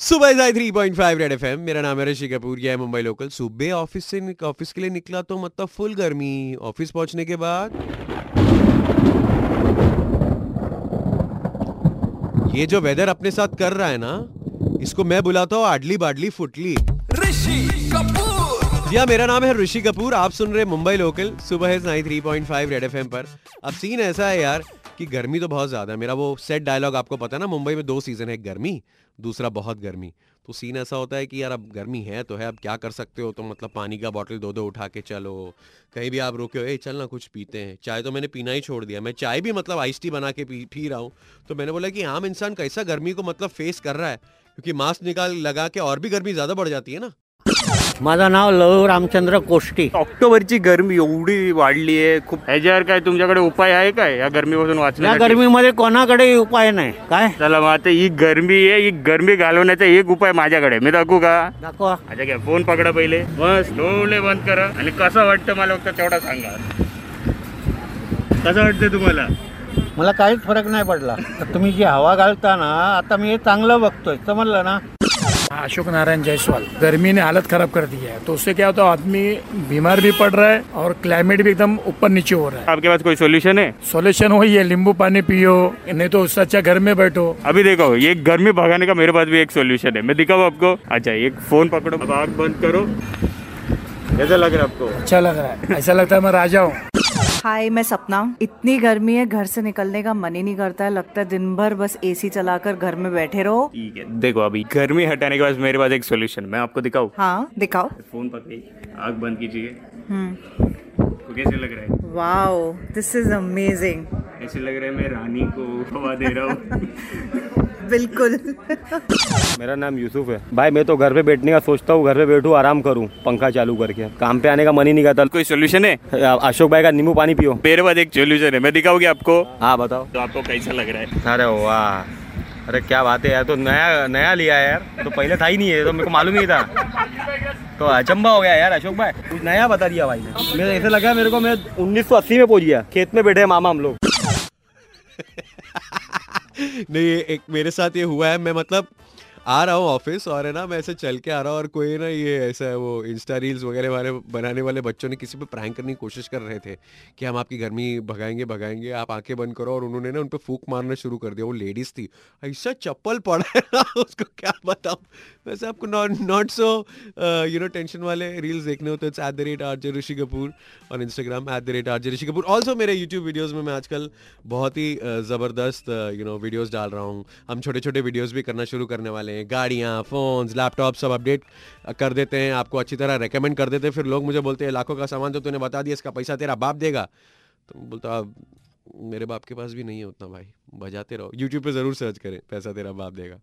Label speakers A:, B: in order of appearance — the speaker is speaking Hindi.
A: सुबह three point five red F M मेरा नाम है ऋषि कपूर यह है मुंबई लोकल। सुबह ऑफ़िस से ऑफ़िस के लिए निकला तो मतलब फुल गर्मी। ऑफ़िस पहुँचने के बाद ये जो वेदर अपने साथ कर रहा है ना, इसको मैं बुलाता हूँ आडली बाडली फुटली।
B: ऋषि कपूर।
A: या मेरा नाम है ऋषि कपूर। आप सुन रहे मुंबई लोकल। सुबह है nine three point five red FM पर। अब सीन ऐसा है यार कि गर्मी तो बहुत ज़्यादा है। मेरा वो सेट डायलॉग आपको पता है ना, मुंबई में दो सीज़न है गर्मी, दूसरा बहुत गर्मी। तो सीन ऐसा होता है कि यार अब गर्मी है तो है, अब क्या कर सकते हो? तो मतलब पानी का बॉटल दो दो उठा के चलो। कहीं भी आप रुके हो, ए, चल ना, कुछ पीते हैं। चाय तो मैंने पीना ही छोड़ दिया। मैं चाय भी मतलब आइस टी बना के पी पी रहा हूँ। तो मैंने बोला कि आम इंसान कैसा गर्मी को मतलब फेस कर रहा है? क्योंकि मास्क निकाल, लगा के और भी गर्मी ज़्यादा बढ़ जाती है ना।
C: माझं नाव लव रामचंद्र कोष्टी.
D: ऑक्टोबरची गरमी एवढी वाढली आहे खूप ह्याच्यावर काय तुमच्याकडे उपाय आहे काय? या गरमीपासून
C: या
D: वाचण्यासाठी
C: गर्मीमध्ये कोणाकडे उपाय नाही. काय?
D: चला मग आता ही गरमी आहे ही गरमी घालवण्याचा एक उपाय माझ्याकडे मी दाखवू का?
C: दाखवा.
D: अच्छा घ्या फोन पकडा पहिले. बस डोळे बंद करा. आणि कसं वाटतं मला फक्त तेवढा सांगा. कसं वाटतं तुम्हाला?
C: मला काहीच फरक नाही पडला. तर तुम्ही जी हवा घालता ना आता मी हे चांगलं बघतोय. समजलं ना?
E: अशोक नारायण जायसवाल गर्मी ने हालत खराब कर दी है। तो उससे क्या होता है आदमी बीमार भी पड़ रहा है और क्लाइमेट भी एकदम ऊपर नीचे हो रहा है।
D: आपके पास कोई सोल्यूशन है?
E: सोल्यूशन वही है नींबू पानी पियो नहीं तो उससे अच्छा घर में बैठो।
D: अभी देखो ये गर्मी भगाने का मेरे पास भी एक सोल्यूशन है। मैं दिखाऊ आपको? अच्छा एक फ़ोन पकड़ो। आग बंद करो। कैसा लग रहा है आपको?
E: अच्छा लग रहा है। ऐसा लगता है मैं राजा हूँ।
F: हाय मैं सपना। इतनी गर्मी है घर से निकलने का मन ही नहीं करता है। लगता है दिन भर बस एसी चलाकर घर में बैठे रहो।
D: ठीक है देखो अभी गर्मी हटाने के बाद मेरे पास एक सोल्यूशन मैं आपको दिखाऊँ?
F: हाँ दिखाओ।
D: फ़ोन पकड़िए आग बंद कीजिए।
F: हम्म।
D: तो कैसे लग रहा है?
F: वाओ दिस इज़ अमेजिंग
D: ऐसे लग रहा है मैं रानी को हवा दे रहा हूँ।
F: बिल्कुल।
G: मेरा नाम यूसुफ है। भाई मैं तो घर पे बैठने का सोचता हूँ घर पे बैठू आराम करूँ पंखा चालू करके। काम पे आने का मन ही नहीं करता।
D: कोई सोल्यूशन है?
G: अशोक भाई का नींबू पानी पियो।
D: मेरे पास एक सोल्यूशन है। मैं दिखाऊँगी आपको?
G: हाँ बताओ।
D: तो आपको कैसा लग रहा है?
G: अरे वाह। अरे क्या बात है यार। तो नया नया लिया है यार। तो पहले था ही नहीं है तो मेरे को मालूम ही था। तो अचंबा हो गया यार अशोक भाई। कुछ नया बता दिया भाई ने। मेरे ऐसे लगा मेरे को मैं 1980 में पहुँच गया। खेत में बैठे मामा हम लोग।
A: नहीं एक मेरे साथ ये हुआ है, मैं मतलब आ रहा हूँ ऑफ़िस और है ना, मैं ऐसे चल के आ रहा हूँ और कोई ना ये ऐसा वो इंस्टा रील्स वगैरह वाले, बनाने वाले बच्चों ने किसी पे प्रैंक करने की कोशिश कर रहे थे कि हम आपकी गर्मी भगाएँगे भगाएँगे, आप आँखें बंद करो और उन्होंने ना उन पर फूक मारना शुरू कर दिया, वो लेडीज़ थी, ऐसा चप्पल पड़ा है ना, उसको क्या बताऊँ? वैसे आपको not so you know tension वाले रील्स देखने हैं at the rate R J Rishi Kapoor और Instagram at the rate R J Rishi Kapoor also मेरे यूट्यूब वीडियोज़ में मैं आजकल बहुत ही uh, ज़बरदस्त यू नो वीडियोज़ डाल रहा हूँ। हम छोटे छोटे वीडियोज़ भी करना शुरू करने वाले हैं। गाड़ियाँ फ़ोन्स लैपटॉप सब अपडेट कर देते हैं। आपको अच्छी तरह रिकमेंड कर देते हैं। फिर लोग मुझे बोलते हैं लाखों का सामान तो तूने बता दिया इसका पैसा तेरा बाप देगा? तो बोलता मेरे बाप के पास भी नहीं है उतना भाई। बजाते रहो। यूट्यूब पे ज़रूर सर्च करें पैसा तेरा बाप देगा।